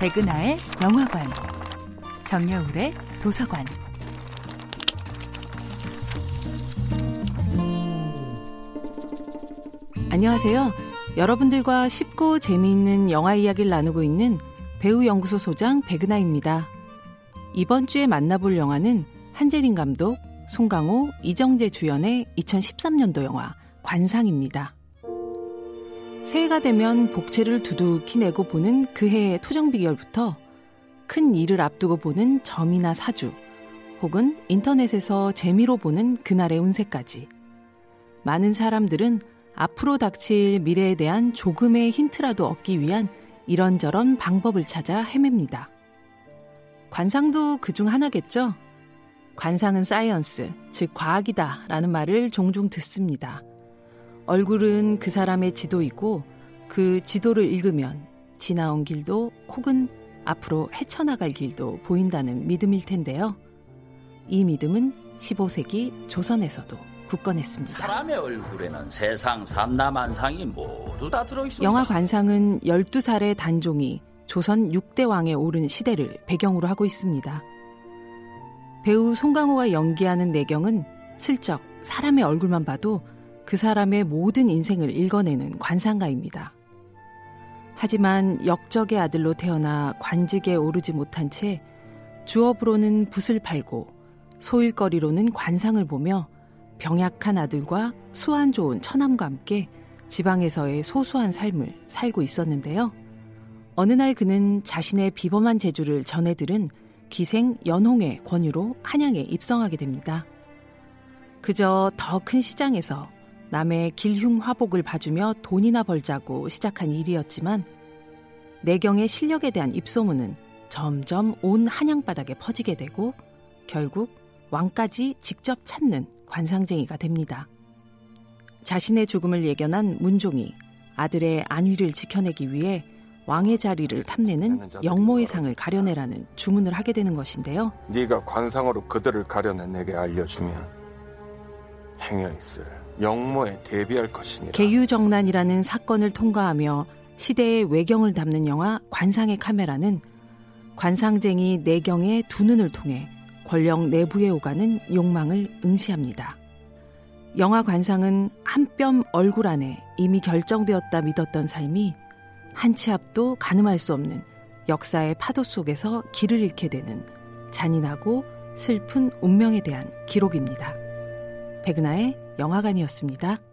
백은하의 영화관, 정여울의 도서관. 안녕하세요. 여러분들과 쉽고 재미있는 영화 이야기를 나누고 있는 배우 연구소 소장 백은하입니다. 이번 주에 만나볼 영화는 한재린 감독, 송강호, 이정재 주연의 2013년도 영화 관상입니다. 새해가 되면 복채를 두둑히 내고 보는 그 해의 토정비결부터 큰 일을 앞두고 보는 점이나 사주, 혹은 인터넷에서 재미로 보는 그날의 운세까지. 많은 사람들은 앞으로 닥칠 미래에 대한 조금의 힌트라도 얻기 위한 이런저런 방법을 찾아 헤맵니다. 관상도 그 중 하나겠죠? 관상은 science, 즉 과학이다 라는 말을 종종 듣습니다. 얼굴은 그 사람의 지도이고 그 지도를 읽으면 지나온 길도 혹은 앞으로 헤쳐나갈 길도 보인다는 믿음일 텐데요. 이 믿음은 15세기 조선에서도 굳건했습니다. 사람의 얼굴에는 세상 삼남한상이 모두 다 들어있습니다. 영화 관상은 12살의 단종이 조선 6대 왕에 오른 시대를 배경으로 하고 있습니다. 배우 송강호가 연기하는 내경은 슬쩍 사람의 얼굴만 봐도 그 사람의 모든 인생을 읽어내는 관상가입니다. 하지만 역적의 아들로 태어나 관직에 오르지 못한 채 주업으로는 붓을 팔고 소일거리로는 관상을 보며 병약한 아들과 수완 좋은 처남과 함께 지방에서의 소소한 삶을 살고 있었는데요. 어느 날 그는 자신의 비범한 재주를 전해들은 기생 연홍의 권유로 한양에 입성하게 됩니다. 그저 더 큰 시장에서 남의 길흉 화복을 봐주며 돈이나 벌자고 시작한 일이었지만 내경의 실력에 대한 입소문은 점점 온 한양 바닥에 퍼지게 되고 결국 왕까지 직접 찾는 관상쟁이가 됩니다. 자신의 죽음을 예견한 문종이 아들의 안위를 지켜내기 위해 왕의 자리를 탐내는 영모의 상을 가려내라는 주문을 하게 되는 것인데요. 네가 관상으로 그들을 가려내 내게 알려주면 행여 있을 영모에 대비할 것이니라. 계유정난이라는 사건을 통과하며 시대의 외경을 담는 영화 관상의 카메라는 관상쟁이 내경의 두 눈을 통해 권력 내부에 오가는 욕망을 응시합니다. 영화 관상은 한 뼘 얼굴 안에 이미 결정되었다 믿었던 삶이 한 치 앞도 가늠할 수 없는 역사의 파도 속에서 길을 잃게 되는 잔인하고 슬픈 운명에 대한 기록입니다. 백은하의 영화관이었습니다.